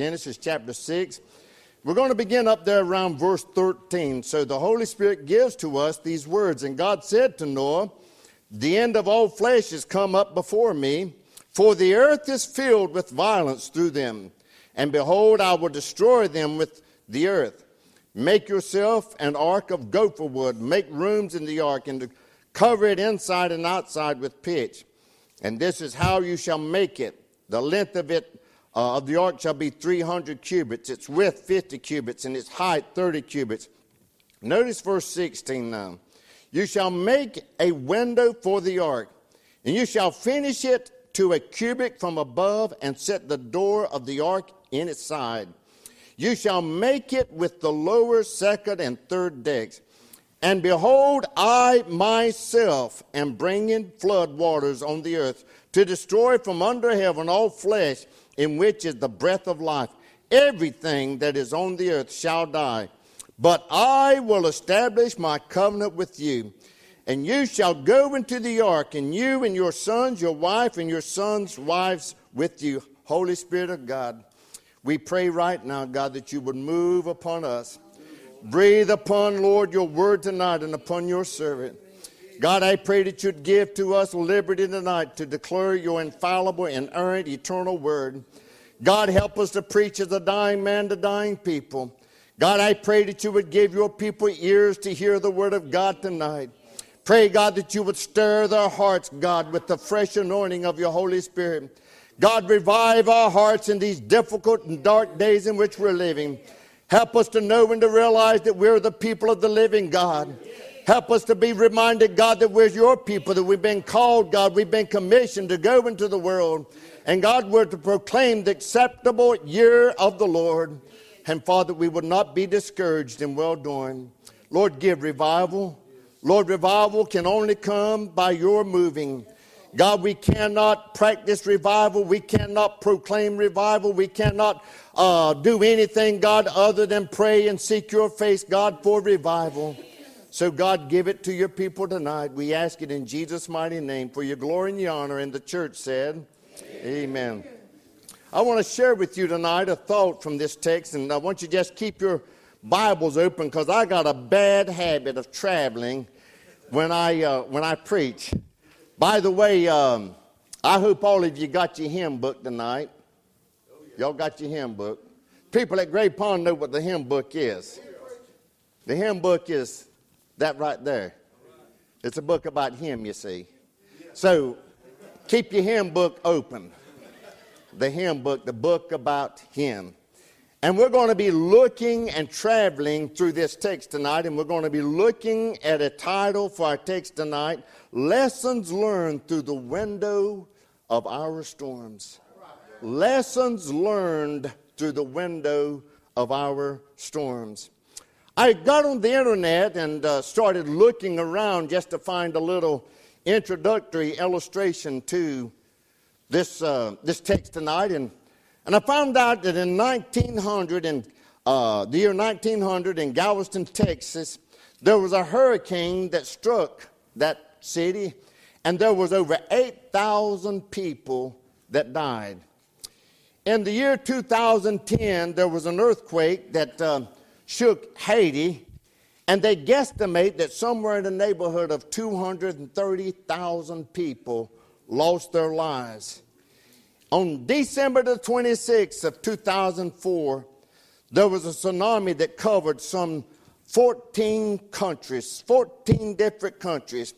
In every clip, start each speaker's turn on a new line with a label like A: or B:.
A: Genesis chapter 6. We're going to begin up there around verse 13. So the Holy Spirit gives to us these words. And God said to Noah, The end of all flesh is come up before me, for the earth is filled with violence through them. And behold, I will destroy them with the earth. Make yourself an ark of gopher wood. Make rooms in the ark and cover it inside and outside with pitch. And this is how you shall make it. The length of it uh, of the ark shall be 300 cubits, its width 50 cubits, and its height 30 cubits. Notice verse 16 now. You shall make a window for the ark, and you shall finish it to a cubit from above, and set the door of the ark in its side. You shall make it with the lower, second, and third decks. And behold, I myself am bringing flood waters on the earth to destroy from under heaven all flesh in which is the breath of life. Everything that is on the earth shall die. But I will establish my covenant with you. And you shall go into the ark, and you and your sons, your wife, and your sons' wives with you. Holy Spirit of God, we pray right now, God, that you would move upon us. Breathe upon, Lord, your word tonight and upon your servant. God, I pray that you'd give to us liberty tonight to declare your infallible, inerrant, eternal word. God, help us to preach as a dying man to dying people. God, I pray that you would give your people ears to hear the word of God tonight. Pray, God, that you would stir their hearts, God, with the fresh anointing of your Holy Spirit. God, revive our hearts in these difficult and dark days in which we're living. Help us to know and to realize that we're the people of the living God. Help us to be reminded, God, that we're your people, that we've been called, God, we've been commissioned to go into the world. And God, we're to proclaim the acceptable year of the Lord. And Father, we would not be discouraged in well doing. Lord, give revival. Lord, revival can only come by your moving. God, we cannot practice revival. We cannot proclaim revival. We cannot uh, do anything, God, other than pray and seek your face, God, for revival. So, God, give it to your people tonight. We ask it in Jesus' mighty name for your glory and your honor. And the church said, Amen. Amen. I want to share with you tonight a thought from this text, and I want you to just keep your Bibles open because I got a bad habit of traveling when I, uh, when I preach. By the way, um, I hope all of you got your hymn book tonight. Y'all got your hymn book. People at Great Pond know what the hymn book is. The hymn book is that right there. It's a book about him, you see. So keep your hymn book open. The hymn book, the book about him. And we're going to be looking and traveling through this text tonight, and we're going to be looking at a title for our text tonight Lessons Learned Through the Window of Our Storms. Lessons Learned Through the Window of Our Storms. I got on the internet and uh, started looking around just to find a little introductory illustration to this, uh, this text tonight. And, and I found out that in 1900, in, uh, the year 1900 in Galveston, Texas, there was a hurricane that struck that city, and there was over 8,000 people that died. In the year 2010, there was an earthquake that uh, shook Haiti, and they guesstimate that somewhere in the neighborhood of 230,000 people lost their lives. On December the 26th of 2004, there was a tsunami that covered some 14 countries, 14 different countries.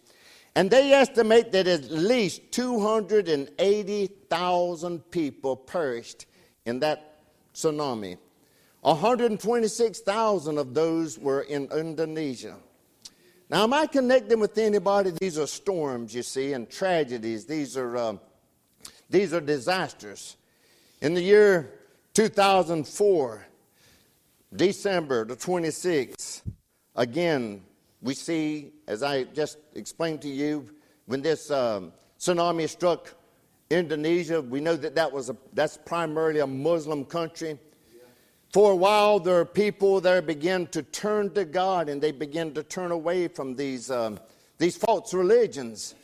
A: And they estimate that at least 280,000 people perished in that tsunami. 126,000 of those were in Indonesia. Now, am I connecting with anybody? These are storms, you see, and tragedies. These are, uh, these are disasters. In the year 2004, December the 26th, again, we see, as I just explained to you, when this um, tsunami struck Indonesia, we know that, that was a, that's primarily a Muslim country. For a while, there are people that begin to turn to God and they begin to turn away from these, um, these false religions.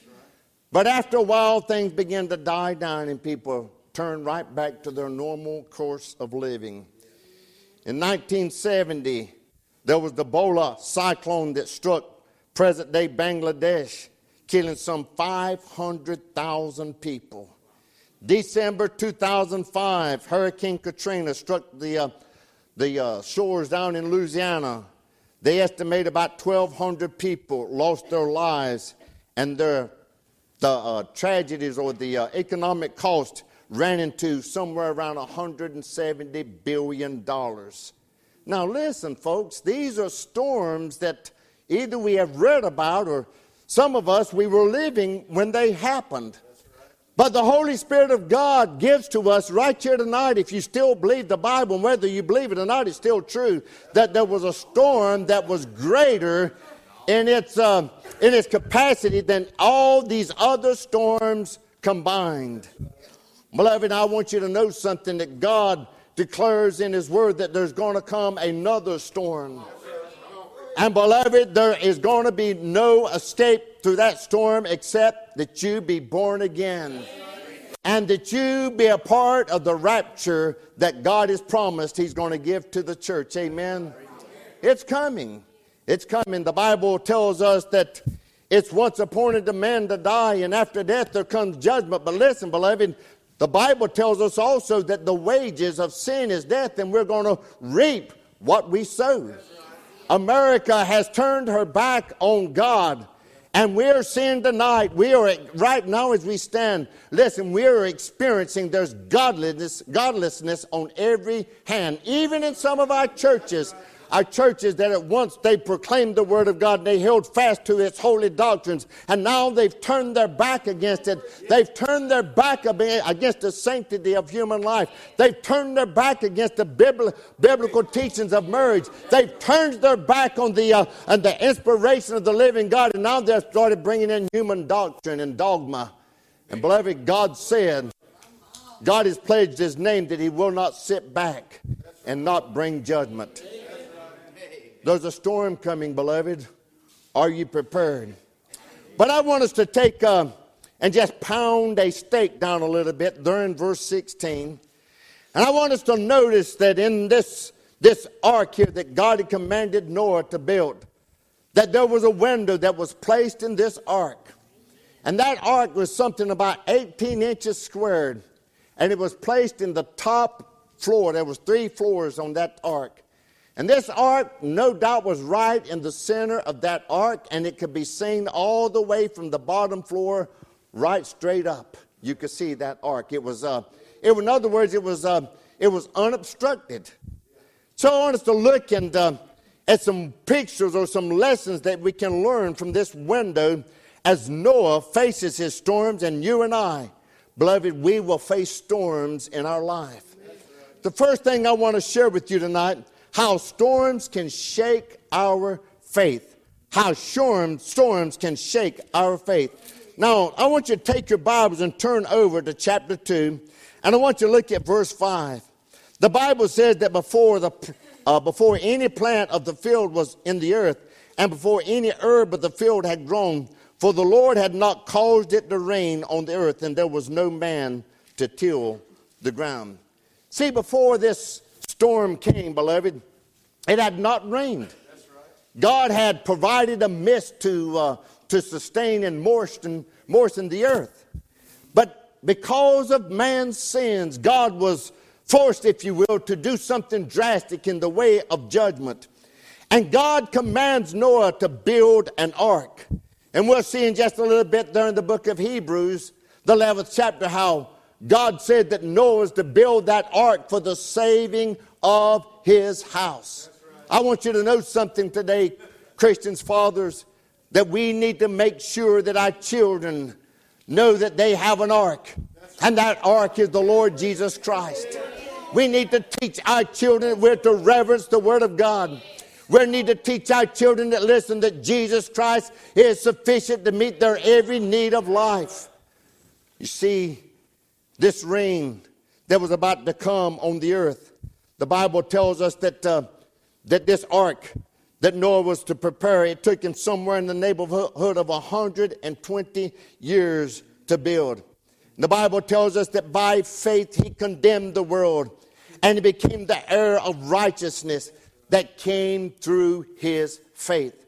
A: But after a while, things begin to die down and people turn right back to their normal course of living. In 1970, there was the Bhola cyclone that struck present day Bangladesh, killing some 500,000 people. December 2005, Hurricane Katrina struck the, uh, the uh, shores down in Louisiana. They estimate about 1,200 people lost their lives, and their, the uh, tragedies or the uh, economic cost ran into somewhere around $170 billion. Now, listen, folks, these are storms that either we have read about or some of us we were living when they happened. But the Holy Spirit of God gives to us right here tonight, if you still believe the Bible, and whether you believe it or not, it's still true, that there was a storm that was greater in its, uh, in its capacity than all these other storms combined. Beloved, I want you to know something that God declares in His Word that there's going to come another storm. And beloved, there is going to be no escape through that storm except that you be born again. And that you be a part of the rapture that God has promised He's going to give to the church. Amen. It's coming. It's coming. The Bible tells us that it's once appointed to man to die, and after death there comes judgment. But listen, beloved, the Bible tells us also that the wages of sin is death, and we're going to reap what we sow. America has turned her back on God. And we're seeing tonight, we are right now as we stand, listen, we are experiencing there's godliness, godlessness on every hand. Even in some of our churches, our churches that at once they proclaimed the word of God and they held fast to its holy doctrines and now they've turned their back against it. They've turned their back against the sanctity of human life. They've turned their back against the biblical teachings of marriage. They've turned their back on the uh, on the inspiration of the living God and now they've started bringing in human doctrine and dogma. And beloved God said God has pledged his name that he will not sit back and not bring judgment. There's a storm coming, beloved. Are you prepared? But I want us to take uh, and just pound a stake down a little bit during verse 16. And I want us to notice that in this, this ark here that God had commanded Noah to build, that there was a window that was placed in this ark. And that ark was something about 18 inches squared. And it was placed in the top floor. There was three floors on that ark. And this ark, no doubt, was right in the center of that ark, and it could be seen all the way from the bottom floor right straight up. You could see that ark. It was, uh, it, in other words, it was, uh, it was unobstructed. So I want us to look and, uh, at some pictures or some lessons that we can learn from this window as Noah faces his storms, and you and I, beloved, we will face storms in our life. The first thing I want to share with you tonight how storms can shake our faith. How storms, storms can shake our faith. Now, I want you to take your Bibles and turn over to chapter 2, and I want you to look at verse 5. The Bible says that before, the, uh, before any plant of the field was in the earth, and before any herb of the field had grown, for the Lord had not caused it to rain on the earth, and there was no man to till the ground. See, before this storm came, beloved, it had not rained. God had provided a mist to, uh, to sustain and moisten, moisten the earth. But because of man's sins, God was forced, if you will, to do something drastic in the way of judgment. And God commands Noah to build an ark. And we'll see in just a little bit there in the book of Hebrews, the 11th chapter, how God said that Noah was to build that ark for the saving of his house. I want you to know something today, Christians, fathers, that we need to make sure that our children know that they have an ark, and that ark is the Lord Jesus Christ. We need to teach our children we're to reverence the Word of God. We need to teach our children that listen that Jesus Christ is sufficient to meet their every need of life. You see, this rain that was about to come on the earth the Bible tells us that, uh, that this ark that Noah was to prepare, it took him somewhere in the neighborhood of 120 years to build. The Bible tells us that by faith he condemned the world and he became the heir of righteousness that came through his faith.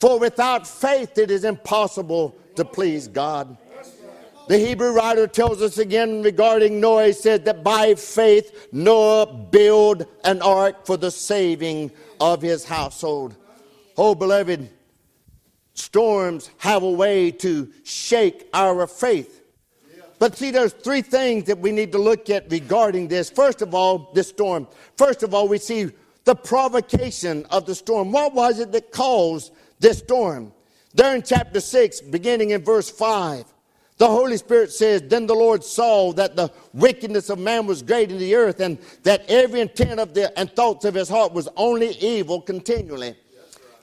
A: For without faith it is impossible to please God. The Hebrew writer tells us again regarding Noah, he said that by faith Noah built an ark for the saving of his household. Oh, beloved, storms have a way to shake our faith. But see, there's three things that we need to look at regarding this. First of all, this storm. First of all, we see the provocation of the storm. What was it that caused this storm? There in chapter 6, beginning in verse 5. The Holy Spirit says, Then the Lord saw that the wickedness of man was great in the earth, and that every intent of the and thoughts of his heart was only evil continually.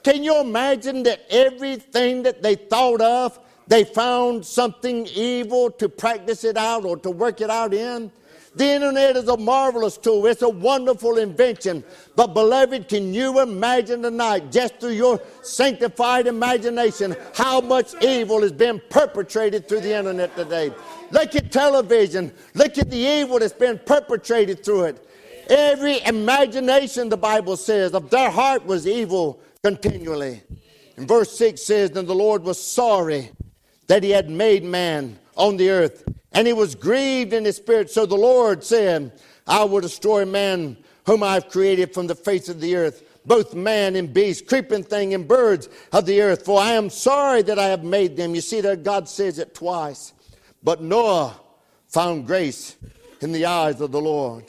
A: Can you imagine that everything that they thought of, they found something evil to practice it out or to work it out in? The internet is a marvelous tool. It's a wonderful invention. But, beloved, can you imagine tonight, just through your sanctified imagination, how much evil is being perpetrated through the internet today? Look at television. Look at the evil that's been perpetrated through it. Every imagination, the Bible says, of their heart was evil continually. And verse 6 says, Then the Lord was sorry that he had made man on the earth and he was grieved in his spirit. So the Lord said, I will destroy man whom I have created from the face of the earth, both man and beast, creeping thing and birds of the earth. For I am sorry that I have made them. You see that God says it twice. But Noah found grace in the eyes of the Lord.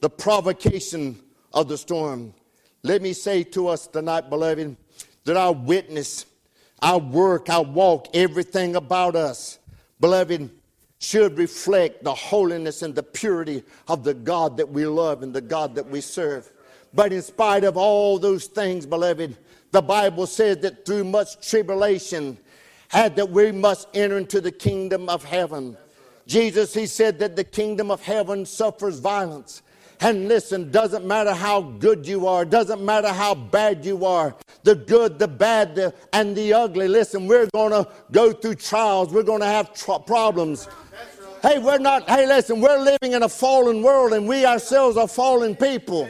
A: The provocation of the storm. Let me say to us tonight, beloved, that our witness, our work, our walk, everything about us, beloved, should reflect the holiness and the purity of the God that we love and the God that we serve. But in spite of all those things, beloved, the Bible says that through much tribulation, had that we must enter into the kingdom of heaven. Jesus, he said that the kingdom of heaven suffers violence. And listen, doesn't matter how good you are, doesn't matter how bad you are, the good, the bad, the, and the ugly. Listen, we're going to go through trials, we're going to have tr- problems. Hey, we're not, hey, listen, we're living in a fallen world and we ourselves are fallen people.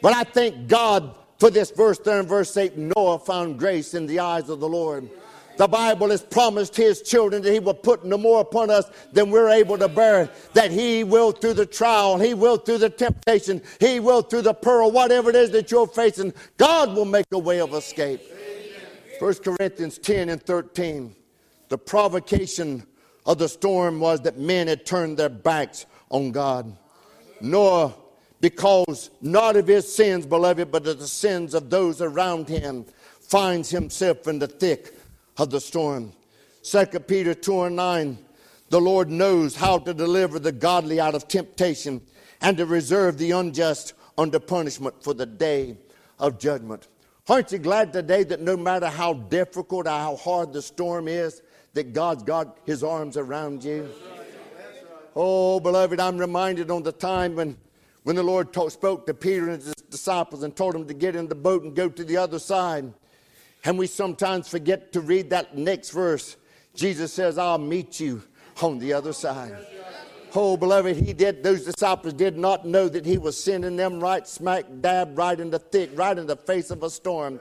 A: But I thank God for this verse there in verse 8 Noah found grace in the eyes of the Lord. The Bible has promised his children that he will put no more upon us than we're able to bear. That he will through the trial, he will through the temptation, he will through the pearl, whatever it is that you're facing, God will make a way of escape. 1 Corinthians 10 and 13. The provocation of the storm was that men had turned their backs on God. Noah, because not of his sins, beloved, but of the sins of those around him, finds himself in the thick of the storm. 2 Peter 2 and 9, the Lord knows how to deliver the godly out of temptation and to reserve the unjust under punishment for the day of judgment. Aren't you glad today that no matter how difficult or how hard the storm is, that God's got his arms around you? Oh, beloved, I'm reminded on the time when, when the Lord taught, spoke to Peter and his disciples and told them to get in the boat and go to the other side. And we sometimes forget to read that next verse. Jesus says, I'll meet you on the other side. Oh, beloved, he did, those disciples did not know that he was sending them right smack dab right in the thick, right in the face of a storm.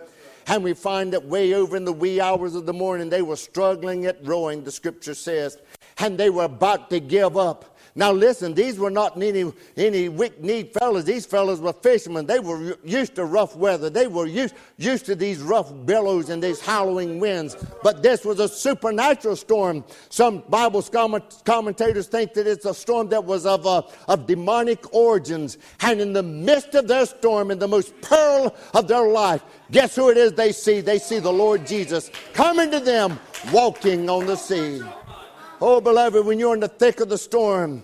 A: And we find that way over in the wee hours of the morning, they were struggling at rowing, the scripture says, and they were about to give up. Now listen, these were not any, any weak-kneed fellows. These fellows were fishermen. They were used to rough weather. They were used, used to these rough billows and these howling winds. But this was a supernatural storm. Some Bible commentators think that it's a storm that was of, uh, of demonic origins. And in the midst of their storm, in the most peril of their life, guess who it is they see? They see the Lord Jesus coming to them, walking on the sea. Oh, beloved, when you're in the thick of the storm,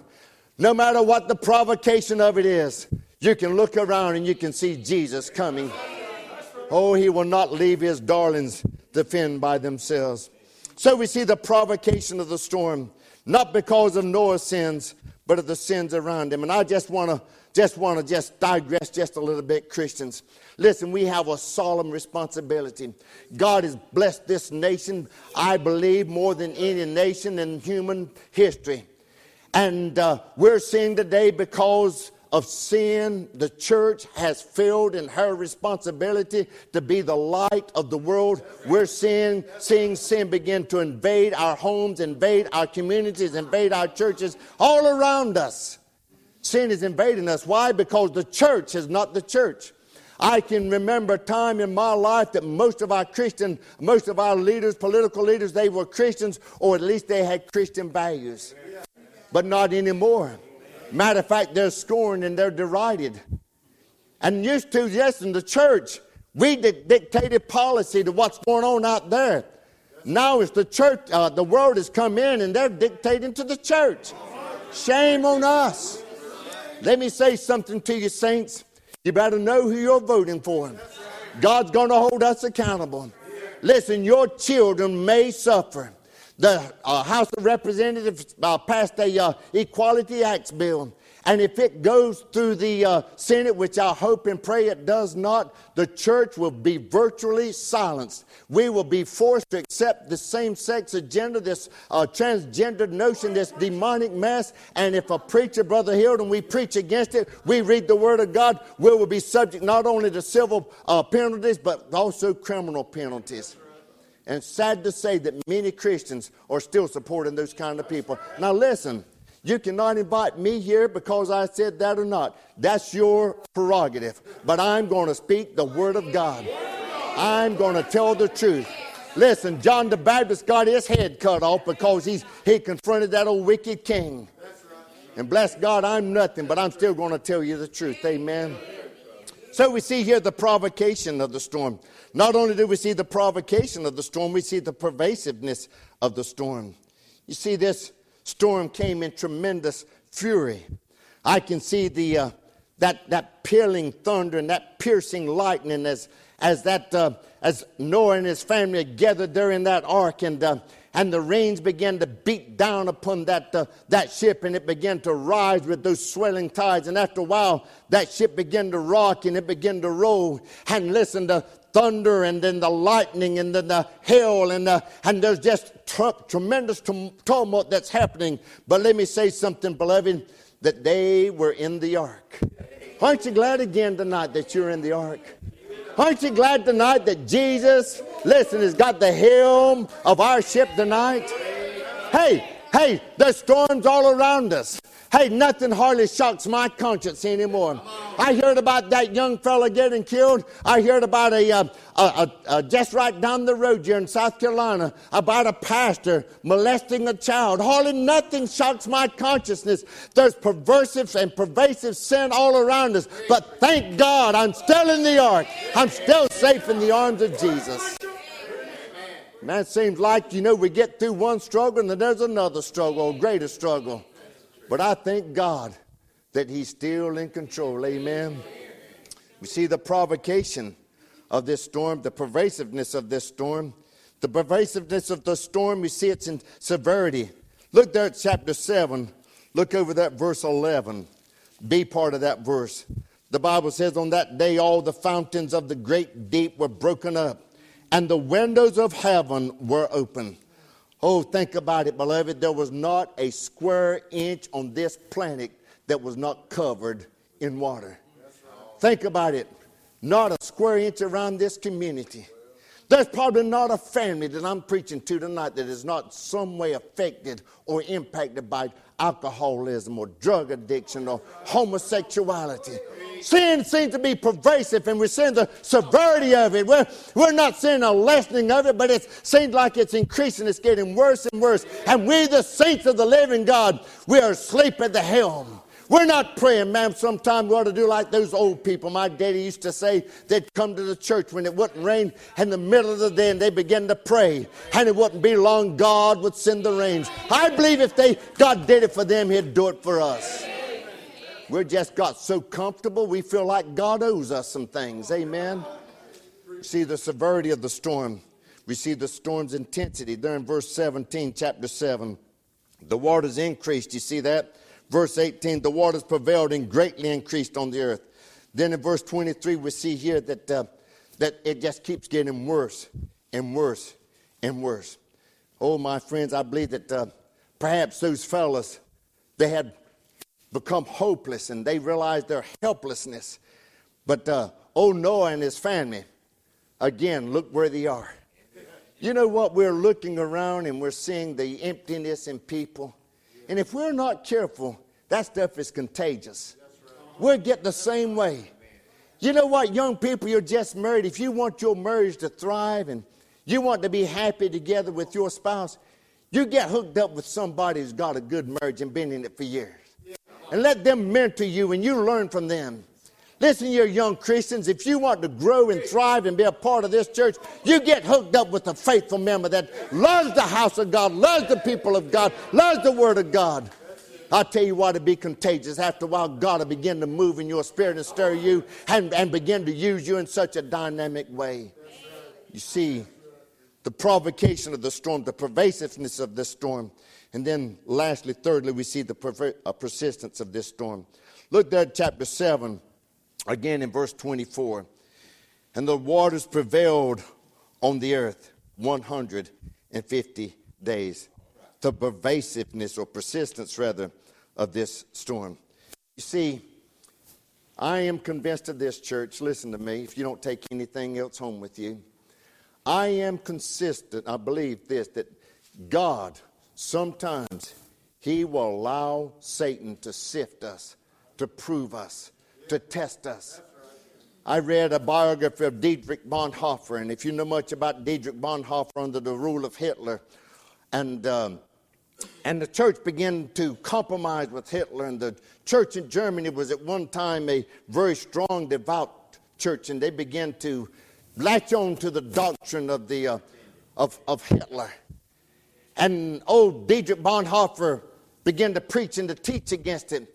A: no matter what the provocation of it is, you can look around and you can see Jesus coming. Oh, he will not leave his darlings to fend by themselves. So we see the provocation of the storm, not because of Noah's sins, but of the sins around him. And I just want to just want to just digress just a little bit, Christians. Listen, we have a solemn responsibility. God has blessed this nation, I believe, more than any nation in human history. And uh, we're seeing today because of sin, the church has failed in her responsibility to be the light of the world. We're seeing, seeing sin begin to invade our homes, invade our communities, invade our churches all around us. Sin is invading us. Why? Because the church is not the church. I can remember a time in my life that most of our Christian, most of our leaders, political leaders, they were Christians, or at least they had Christian values. But not anymore. Matter of fact, they're scorned and they're derided. And used to, yes, in the church, we dictated policy to what's going on out there. Now it's the church, uh, the world has come in and they're dictating to the church. Shame on us. Let me say something to you, saints. You better know who you're voting for. God's going to hold us accountable. Listen, your children may suffer the uh, House of Representatives uh, passed a uh, Equality Acts bill. And if it goes through the uh, Senate, which I hope and pray it does not, the church will be virtually silenced. We will be forced to accept the same sex agenda, this uh, transgender notion, this demonic mess. And if a preacher, Brother Hilton, we preach against it, we read the Word of God, we will be subject not only to civil uh, penalties, but also criminal penalties. And sad to say that many Christians are still supporting those kind of people. Now, listen, you cannot invite me here because I said that or not. That's your prerogative. But I'm going to speak the Word of God. I'm going to tell the truth. Listen, John the Baptist got his head cut off because he's, he confronted that old wicked king. And bless God, I'm nothing, but I'm still going to tell you the truth. Amen. So we see here the provocation of the storm. Not only do we see the provocation of the storm, we see the pervasiveness of the storm. You see, this storm came in tremendous fury. I can see the, uh, that, that pealing thunder and that piercing lightning as, as, that, uh, as Noah and his family gathered there in that ark. And uh, and the rains began to beat down upon that, uh, that ship and it began to rise with those swelling tides. And after a while, that ship began to rock and it began to roll. And listen, the thunder and then the lightning and then the hail and, the, and there's just tr- tremendous tumult that's happening. But let me say something, beloved, that they were in the ark. Aren't you glad again tonight that you're in the ark? Aren't you glad tonight that Jesus, listen, has got the helm of our ship tonight? Hey, hey, there's storms all around us. Hey, nothing hardly shocks my conscience anymore. I heard about that young fella getting killed. I heard about a, uh, a, a, a, just right down the road here in South Carolina about a pastor molesting a child. Hardly nothing shocks my consciousness. There's perversive and pervasive sin all around us. But thank God I'm still in the ark. I'm still safe in the arms of Jesus. Man, it seems like, you know, we get through one struggle and then there's another struggle, a greater struggle. But I thank God that He's still in control. Amen. We see the provocation of this storm, the pervasiveness of this storm. The pervasiveness of the storm, we see it's in severity. Look there at chapter 7. Look over that verse 11. Be part of that verse. The Bible says, On that day, all the fountains of the great deep were broken up, and the windows of heaven were open. Oh, think about it, beloved. There was not a square inch on this planet that was not covered in water. Think about it. Not a square inch around this community. There's probably not a family that I'm preaching to tonight that is not some way affected or impacted by alcoholism or drug addiction or homosexuality Sin seems to be pervasive, and we're seeing the severity of it. We're, we're not seeing a lessening of it, but it seems like it's increasing. It's getting worse and worse. And we, the saints of the living God, we are asleep at the helm. We're not praying, ma'am. Sometimes we ought to do like those old people. My daddy used to say they'd come to the church when it wouldn't rain in the middle of the day and they began to pray. And it wouldn't be long, God would send the rains. I believe if they God did it for them, He'd do it for us. We just got so comfortable, we feel like God owes us some things. Amen. See the severity of the storm. We see the storm's intensity there in verse 17, chapter 7. The waters increased. You see that? Verse 18, the waters prevailed and greatly increased on the earth. Then in verse 23, we see here that, uh, that it just keeps getting worse and worse and worse. Oh, my friends, I believe that uh, perhaps those fellows they had become hopeless and they realized their helplessness. But uh, old Noah and his family, again, look where they are. You know what? We're looking around and we're seeing the emptiness in people. And if we're not careful, that stuff is contagious. We'll get the same way. You know what, young people, you're just married. If you want your marriage to thrive and you want to be happy together with your spouse, you get hooked up with somebody who's got a good marriage and been in it for years. And let them mentor you and you learn from them. Listen, you young Christians, if you want to grow and thrive and be a part of this church, you get hooked up with a faithful member that loves the house of God, loves the people of God, loves the Word of God. I tell you what, it'd be contagious. After a while, God will begin to move in your spirit and stir you and, and begin to use you in such a dynamic way. You see, the provocation of the storm, the pervasiveness of this storm. And then, lastly, thirdly, we see the per- uh, persistence of this storm. Look there at chapter 7, again in verse 24. And the waters prevailed on the earth 150 days. The pervasiveness or persistence, rather, of this storm. You see, I am convinced of this, church. Listen to me, if you don't take anything else home with you. I am consistent, I believe this, that God sometimes He will allow Satan to sift us, to prove us, to test us. I read a biography of Dietrich Bonhoeffer, and if you know much about Dietrich Bonhoeffer under the rule of Hitler, and um, and the church began to compromise with Hitler, and the church in Germany was at one time a very strong, devout church, and they began to latch on to the doctrine of, the, uh, of, of Hitler. And old Dietrich Bonhoeffer began to preach and to teach against it.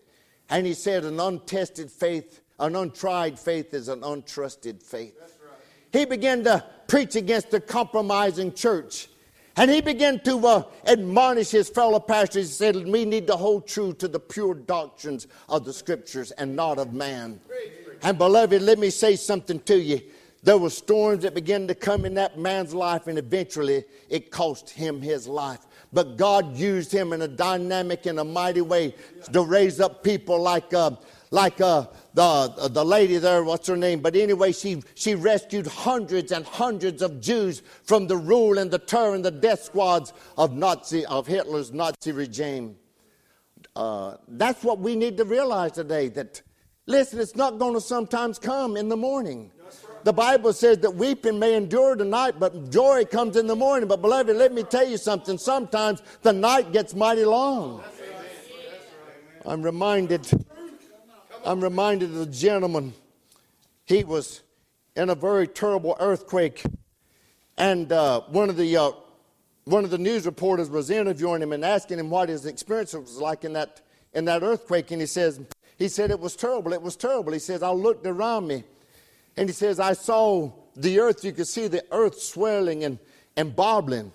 A: And he said, An untested faith, an untried faith is an untrusted faith. Right. He began to preach against the compromising church. And he began to uh, admonish his fellow pastors. He said, We need to hold true to the pure doctrines of the scriptures and not of man. And beloved, let me say something to you. There were storms that began to come in that man's life, and eventually it cost him his life. But God used him in a dynamic and a mighty way to raise up people like, uh, like uh, the, the lady there, what's her name? But anyway, she, she rescued hundreds and hundreds of Jews from the rule and the terror and the death squads of, Nazi, of Hitler's Nazi regime. Uh, that's what we need to realize today that, listen, it's not going to sometimes come in the morning. The Bible says that weeping may endure the night, but joy comes in the morning. But, beloved, let me tell you something. Sometimes the night gets mighty long. I'm reminded, I'm reminded of the gentleman. He was in a very terrible earthquake, and uh, one of the uh, one of the news reporters was interviewing him and asking him what his experience was like in that in that earthquake, and he says he said it was terrible. It was terrible. He says I looked around me and he says, I saw the earth, you could see the earth swelling and, and bobbling.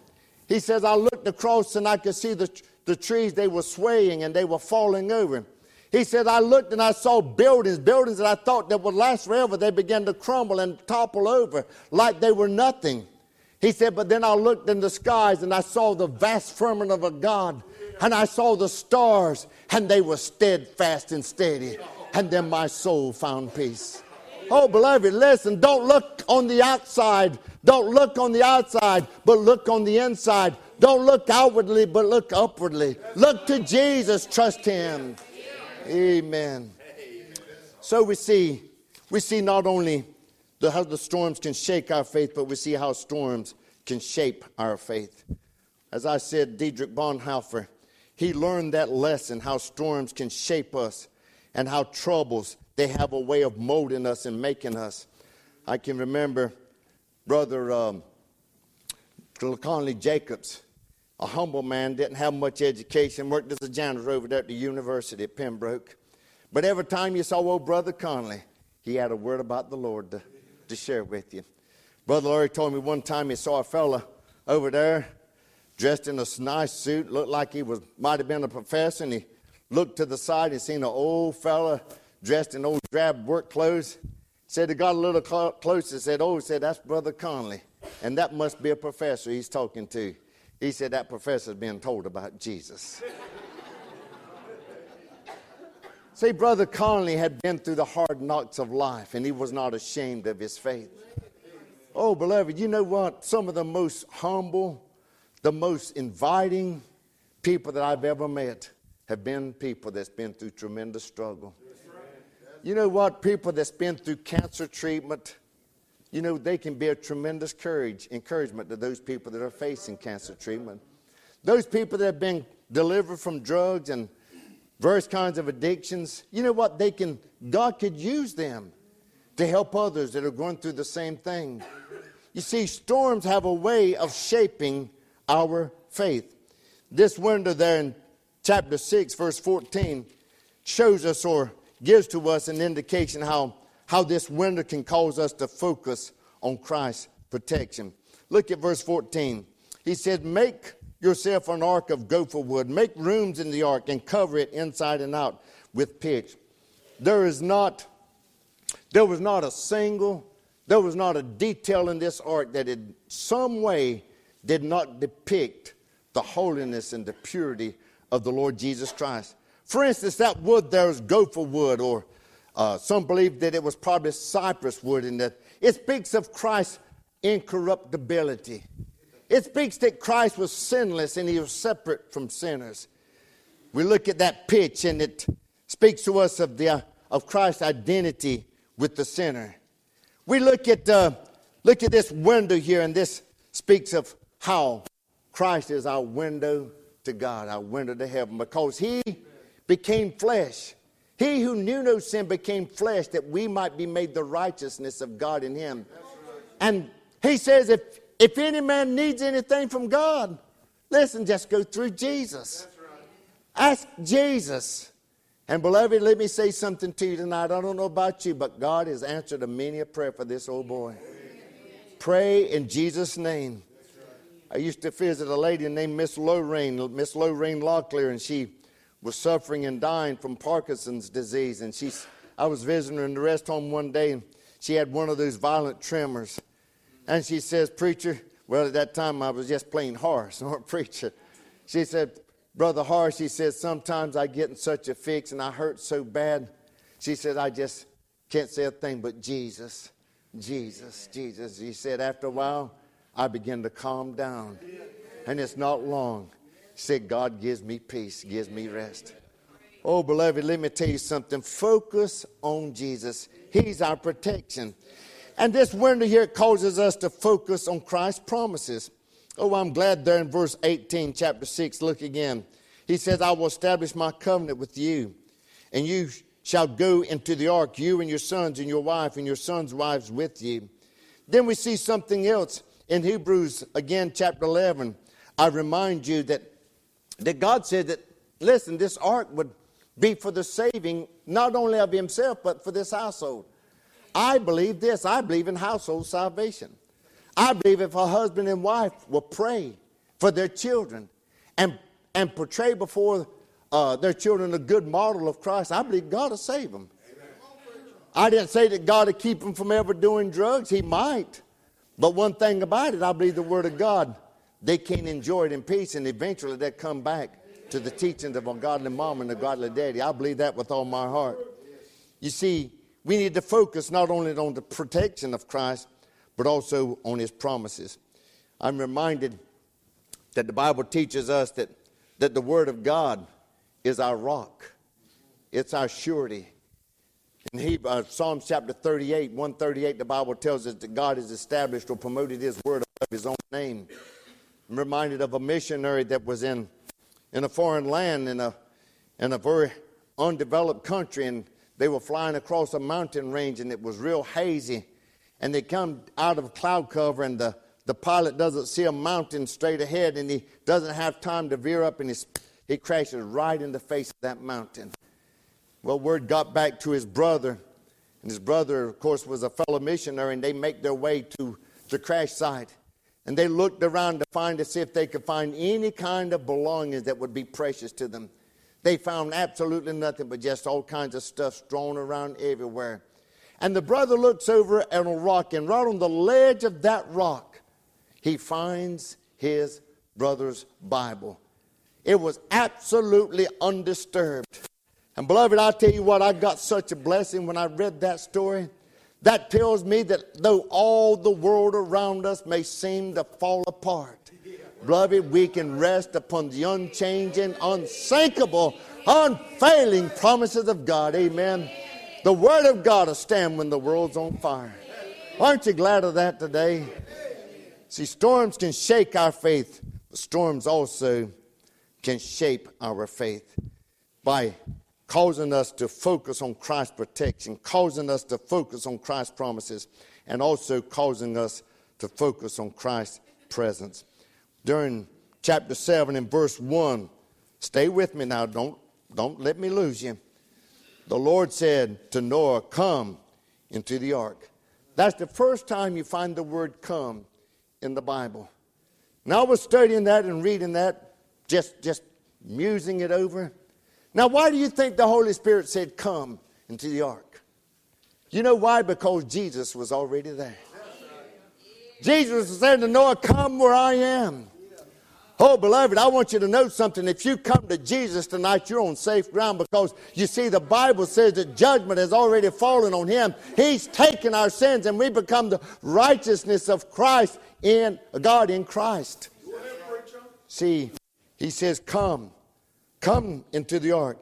A: He says, I looked across and I could see the, the trees, they were swaying and they were falling over. He said, I looked and I saw buildings, buildings that I thought that would last forever. They began to crumble and topple over like they were nothing. He said, but then I looked in the skies and I saw the vast firmament of a God and I saw the stars and they were steadfast and steady. And then my soul found peace. Oh, beloved, listen, don't look on the outside. Don't look on the outside, but look on the inside. Don't look outwardly, but look upwardly. Look to Jesus, trust Him. Amen. So we see, we see not only the, how the storms can shake our faith, but we see how storms can shape our faith. As I said, Dietrich Bonhoeffer, he learned that lesson how storms can shape us and how troubles they have a way of molding us and making us. I can remember Brother um, Conley Jacobs, a humble man, didn't have much education, worked as a janitor over there at the university at Pembroke. But every time you saw old Brother Conley, he had a word about the Lord to, to share with you. Brother Laurie told me one time he saw a fella over there dressed in a nice suit, looked like he was might have been a professor, and he looked to the side and seen an old fella dressed in old drab work clothes. Said he got a little cl- closer. Said, "Oh," said that's Brother Conley, and that must be a professor he's talking to. He said that professor's being told about Jesus. Say, Brother Conley had been through the hard knocks of life and he was not ashamed of his faith. Oh, beloved, you know what? Some of the most humble, the most inviting people that I've ever met have been people that's been through tremendous struggle. You know what? People that's been through cancer treatment, you know, they can be a tremendous courage, encouragement to those people that are facing cancer treatment. Those people that have been delivered from drugs and various kinds of addictions, you know what? They can, God could use them to help others that are going through the same thing. You see, storms have a way of shaping our faith. This window there in chapter 6, verse 14, shows us or gives to us an indication how, how this window can cause us to focus on Christ's protection. Look at verse 14. He said, Make yourself an ark of gopher wood, make rooms in the ark, and cover it inside and out with pitch. There is not, there was not a single, there was not a detail in this ark that in some way did not depict the holiness and the purity of the Lord Jesus Christ. For instance, that wood there is gopher wood, or uh, some believe that it was probably cypress wood, and that it speaks of Christ's incorruptibility. It speaks that Christ was sinless and he was separate from sinners. We look at that pitch, and it speaks to us of, the, uh, of Christ's identity with the sinner. We look at, uh, look at this window here, and this speaks of how Christ is our window to God, our window to heaven, because he became flesh. He who knew no sin became flesh that we might be made the righteousness of God in him. And he says, if, if any man needs anything from God, listen, just go through Jesus. Ask Jesus. And beloved, let me say something to you tonight. I don't know about you, but God has answered a many a prayer for this old boy. Pray in Jesus' name. I used to visit a lady named Miss Lorraine, Miss Lorraine Locklear, and she was suffering and dying from Parkinson's disease. And she's, I was visiting her in the rest home one day, and she had one of those violent tremors. And she says, Preacher, well, at that time I was just plain Horace, not preacher. She said, Brother Horace, she says, sometimes I get in such a fix and I hurt so bad. She said, I just can't say a thing but Jesus, Jesus, Jesus. She said, after a while, I begin to calm down. And it's not long said, God gives me peace, gives me rest. Oh, beloved, let me tell you something. Focus on Jesus. He's our protection. And this window here causes us to focus on Christ's promises. Oh, I'm glad there in verse 18, chapter 6, look again. He says, I will establish my covenant with you, and you shall go into the ark, you and your sons and your wife and your sons' wives with you. Then we see something else in Hebrews, again, chapter 11. I remind you that that God said that, listen, this ark would be for the saving not only of himself, but for this household. I believe this. I believe in household salvation. I believe if a husband and wife will pray for their children and, and portray before uh, their children a good model of Christ, I believe God will save them. I didn't say that God would keep them from ever doing drugs. He might. But one thing about it, I believe the Word of God they can't enjoy it in peace, and eventually they come back to the teachings of a godly mom and a godly daddy. I believe that with all my heart. You see, we need to focus not only on the protection of Christ, but also on his promises. I'm reminded that the Bible teaches us that, that the Word of God is our rock, it's our surety. In Hebrew, uh, Psalms chapter 38, 138, the Bible tells us that God has established or promoted His Word of His own name. I'm reminded of a missionary that was in, in a foreign land in a, in a very undeveloped country, and they were flying across a mountain range, and it was real hazy. And they come out of cloud cover, and the, the pilot doesn't see a mountain straight ahead, and he doesn't have time to veer up, and he crashes right in the face of that mountain. Well, word got back to his brother, and his brother, of course, was a fellow missionary, and they make their way to the crash site. And they looked around to find to see if they could find any kind of belongings that would be precious to them. They found absolutely nothing but just all kinds of stuff strewn around everywhere. And the brother looks over at a rock, and right on the ledge of that rock, he finds his brother's Bible. It was absolutely undisturbed. And beloved, I tell you what, I got such a blessing when I read that story. That tells me that though all the world around us may seem to fall apart, beloved, we can rest upon the unchanging, unsinkable, unfailing promises of God. Amen. The Word of God will stand when the world's on fire. Aren't you glad of that today? See, storms can shake our faith, but storms also can shape our faith by causing us to focus on Christ's protection, causing us to focus on Christ's promises, and also causing us to focus on Christ's presence. During chapter 7 and verse 1, stay with me now, don't, don't let me lose you. The Lord said to Noah, Come into the ark. That's the first time you find the word come in the Bible. Now I was studying that and reading that, just, just musing it over. Now, why do you think the Holy Spirit said, Come into the ark? You know why? Because Jesus was already there. Jesus said to Noah, Come where I am. Oh, beloved, I want you to know something. If you come to Jesus tonight, you're on safe ground because you see, the Bible says that judgment has already fallen on him. He's taken our sins and we become the righteousness of Christ in God in Christ. See, he says, Come. Come into the ark.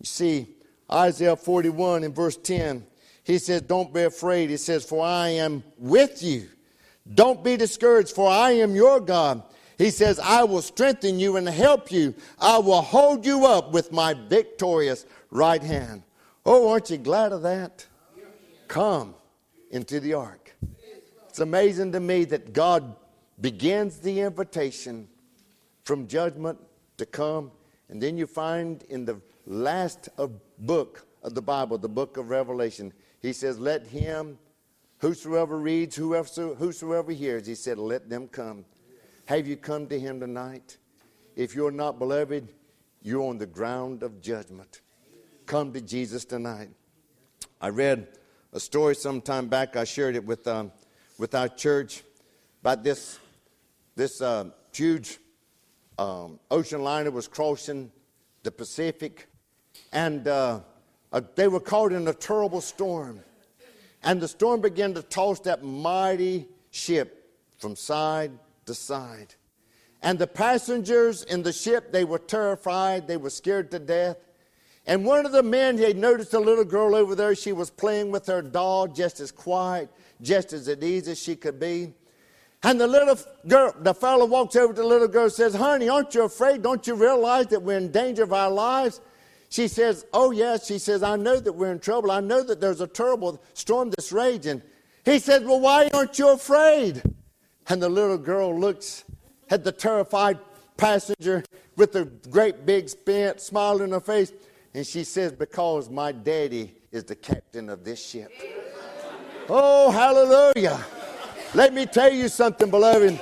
A: You see, Isaiah 41 in verse 10, he says, Don't be afraid. He says, For I am with you. Don't be discouraged, for I am your God. He says, I will strengthen you and help you. I will hold you up with my victorious right hand. Oh, aren't you glad of that? Come into the ark. It's amazing to me that God begins the invitation from judgment to come and then you find in the last of book of the Bible, the book of Revelation, he says, Let him, whosoever reads, whoever, whosoever hears, he said, Let them come. Have you come to him tonight? If you're not beloved, you're on the ground of judgment. Come to Jesus tonight. I read a story some time back. I shared it with, um, with our church about this, this uh, huge um, ocean liner was crossing the Pacific, and uh, uh, they were caught in a terrible storm. And the storm began to toss that mighty ship from side to side. And the passengers in the ship, they were terrified, they were scared to death. And one of the men, he noticed a little girl over there. She was playing with her doll, just as quiet, just as at ease as she could be. And the little girl, the fellow walks over to the little girl and says, Honey, aren't you afraid? Don't you realize that we're in danger of our lives? She says, Oh, yes. She says, I know that we're in trouble. I know that there's a terrible storm that's raging. He says, Well, why aren't you afraid? And the little girl looks at the terrified passenger with a great big spent smile in her face, and she says, Because my daddy is the captain of this ship. Oh, hallelujah. Let me tell you something, beloved.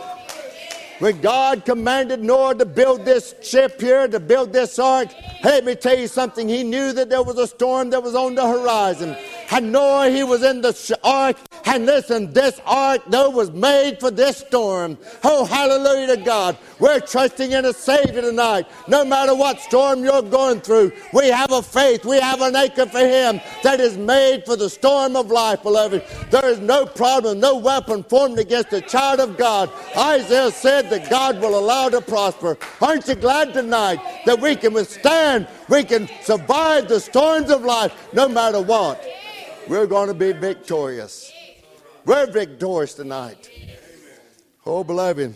A: When God commanded Noah to build this ship here, to build this ark, let me tell you something. He knew that there was a storm that was on the horizon. And Noah, he was in the ark. And listen, this ark, though, was made for this storm. Oh, hallelujah to God. We're trusting in a Savior tonight. No matter what storm you're going through, we have a faith, we have an anchor for Him that is made for the storm of life, beloved. There is no problem, no weapon formed against the child of God. Isaiah said that God will allow to prosper. Aren't you glad tonight that we can withstand, we can survive the storms of life no matter what? We're going to be victorious. We're victorious tonight. Oh, beloved,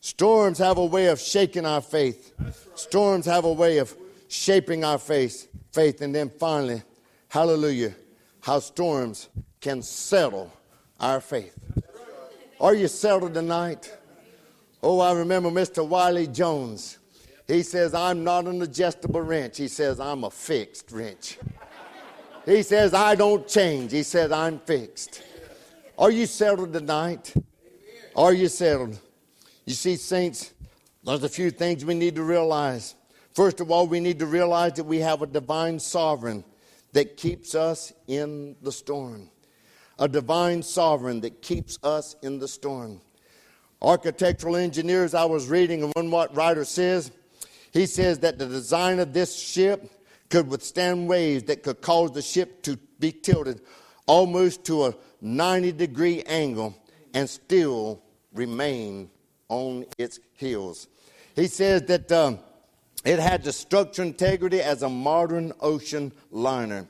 A: storms have a way of shaking our faith. Storms have a way of shaping our faith. Faith, and then finally, hallelujah, how storms can settle our faith. Are you settled tonight? Oh, I remember Mr. Wiley Jones. He says, I'm not an adjustable wrench. He says, I'm a fixed wrench. He says, I don't change. He says, I'm fixed. Are you settled tonight? Are you settled? You see, saints, there's a few things we need to realize. First of all, we need to realize that we have a divine sovereign that keeps us in the storm. A divine sovereign that keeps us in the storm. Architectural engineers, I was reading, and one what writer says, he says that the design of this ship could withstand waves that could cause the ship to be tilted almost to a 90 degree angle and still remain on its heels. He says that um, it had the structural integrity as a modern ocean liner.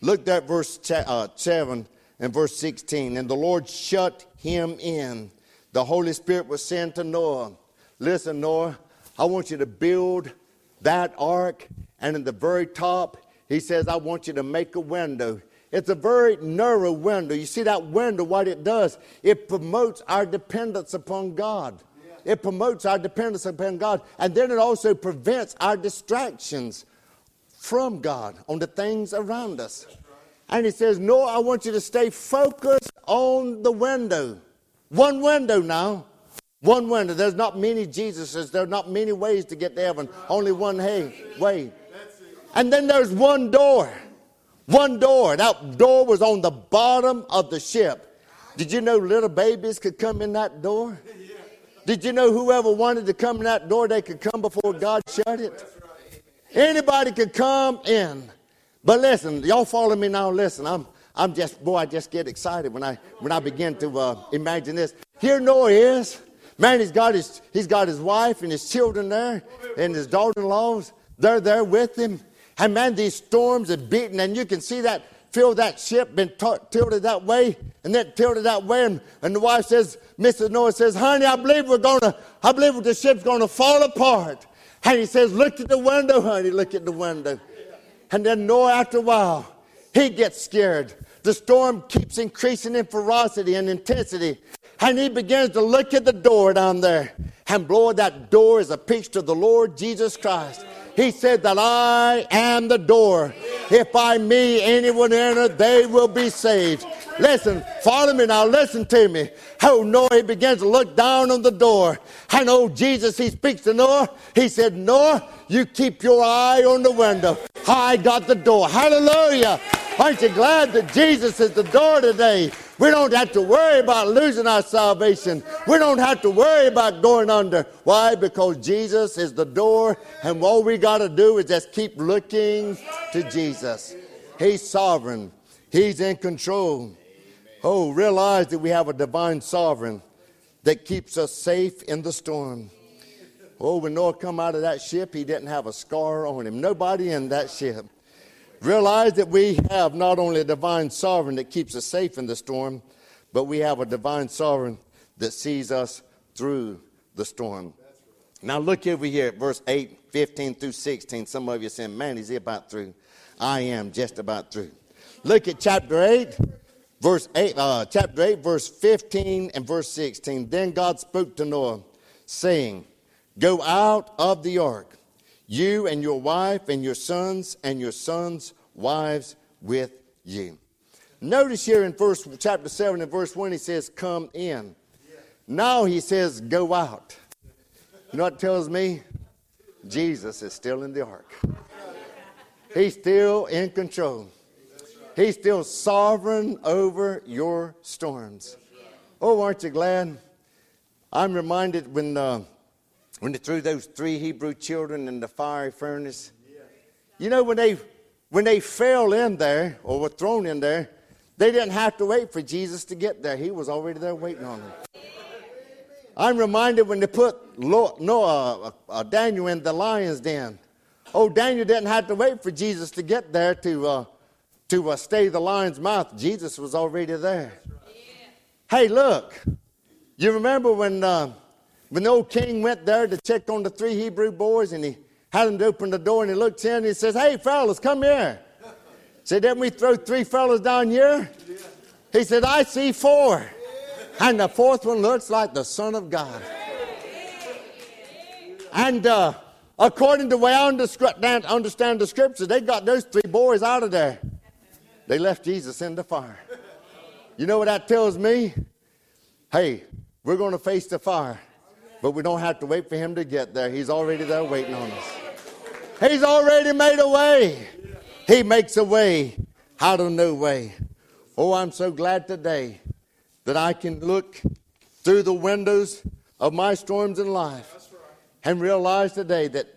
A: Look at verse uh, 7 and verse 16. And the Lord shut him in. The Holy Spirit was sent to Noah. Listen, Noah, I want you to build that ark, and in the very top, he says, I want you to make a window. It's a very narrow window. You see that window, what it does? It promotes our dependence upon God. It promotes our dependence upon God. And then it also prevents our distractions from God on the things around us. And he says, No, I want you to stay focused on the window. One window now. One window. There's not many Jesuses. There are not many ways to get to heaven. Only one way. And then there's one door. One door. That door was on the bottom of the ship. Did you know little babies could come in that door? Did you know whoever wanted to come in that door, they could come before God shut it? Anybody could come in. But listen, y'all follow me now. Listen, I'm, I'm just, boy, I just get excited when I, when I begin to uh, imagine this. Here Noah is. Man, he's got, his, he's got his wife and his children there and his daughter-in-laws. They're there with him. And man, these storms are beating, and you can see that, feel that ship been t- tilted that way and then tilted that way. And, and the wife says, Mrs. Noah says, honey, I believe we're to, I believe the ship's to fall apart. And he says, look at the window, honey, look at the window. And then Noah, after a while, he gets scared. The storm keeps increasing in ferocity and intensity. And he begins to look at the door down there. And boy, that door is a picture of the Lord Jesus Christ. He said that I am the door. If by me anyone enter, they will be saved. Listen, follow me now. Listen to me. Oh, Noah, he begins to look down on the door. I know Jesus, he speaks to Noah. He said, Noah, you keep your eye on the window. I got the door. Hallelujah. Aren't you glad that Jesus is the door today? We don't have to worry about losing our salvation. We don't have to worry about going under. Why? Because Jesus is the door, and all we got to do is just keep looking to Jesus. He's sovereign, He's in control. Oh, realize that we have a divine sovereign that keeps us safe in the storm. Oh, when Noah come out of that ship, he didn't have a scar on him. Nobody in that ship. Realize that we have not only a divine sovereign that keeps us safe in the storm, but we have a divine sovereign that sees us through the storm. Now look over here at verse 8, 15 through 16. Some of you are saying, man, is he about through? I am just about through. Look at chapter 8, verse 8, uh, chapter 8, verse 15 and verse 16. Then God spoke to Noah, saying, Go out of the ark you and your wife and your sons and your sons' wives with you. Notice here in verse chapter 7 and verse 1, he says, Come in. Now he says, Go out. You know what tells me? Jesus is still in the ark. He's still in control. He's still sovereign over your storms. Oh, aren't you glad? I'm reminded when uh, when they threw those three Hebrew children in the fiery furnace. You know, when they, when they fell in there or were thrown in there, they didn't have to wait for Jesus to get there. He was already there waiting on them. I'm reminded when they put Noah, uh, uh, Daniel in the lion's den. Oh, Daniel didn't have to wait for Jesus to get there to, uh, to uh, stay the lion's mouth. Jesus was already there. Hey, look. You remember when uh, when the old king went there to check on the three Hebrew boys and he had them to open the door and he looked in and he says, Hey, fellas, come here. Said, Didn't we throw three fellas down here? He said, I see four. And the fourth one looks like the Son of God. And uh, according to the way I understand the scriptures, they got those three boys out of there. They left Jesus in the fire. You know what that tells me? Hey, we're going to face the fire. But we don't have to wait for him to get there. He's already there waiting on us. He's already made a way. He makes a way out of no way. Oh, I'm so glad today that I can look through the windows of my storms in life and realize today that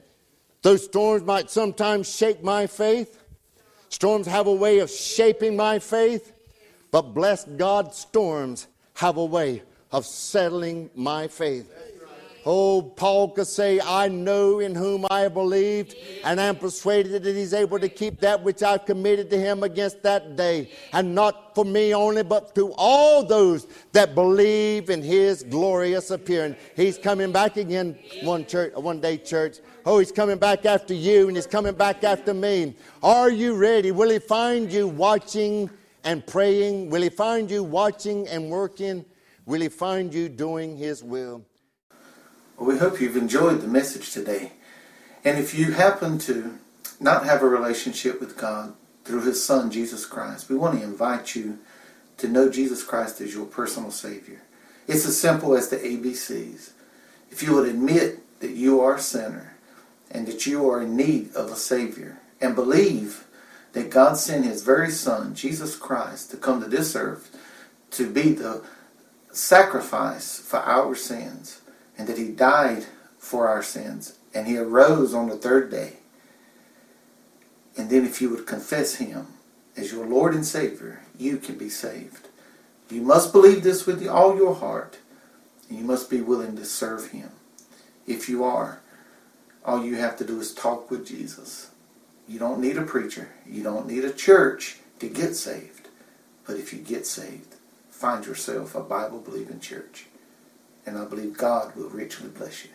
A: Those storms might sometimes shake my faith. Storms have a way of shaping my faith. But bless God, storms have a way of settling my faith. Oh, Paul could say, I know in whom I have believed, and am persuaded that he's able to keep that which I've committed to him against that day. And not for me only, but to all those that believe in his glorious appearing. He's coming back again one church, one day, church. Oh, he's coming back after you, and he's coming back after me. Are you ready? Will he find you watching and praying? Will he find you watching and working? Will he find you doing his will?
B: Well, we hope you've enjoyed the message today. And if you happen to not have a relationship with God through His Son, Jesus Christ, we want to invite you to know Jesus Christ as your personal Savior. It's as simple as the ABCs. If you would admit that you are a sinner and that you are in need of a Savior and believe that God sent His very Son, Jesus Christ, to come to this earth to be the sacrifice for our sins and that he died for our sins and he arose on the third day. And then if you would confess him as your Lord and Savior, you can be saved. You must believe this with all your heart and you must be willing to serve him. If you are, all you have to do is talk with Jesus. You don't need a preacher. You don't need a church to get saved. But if you get saved, find yourself a Bible-believing church and I believe God will richly bless you.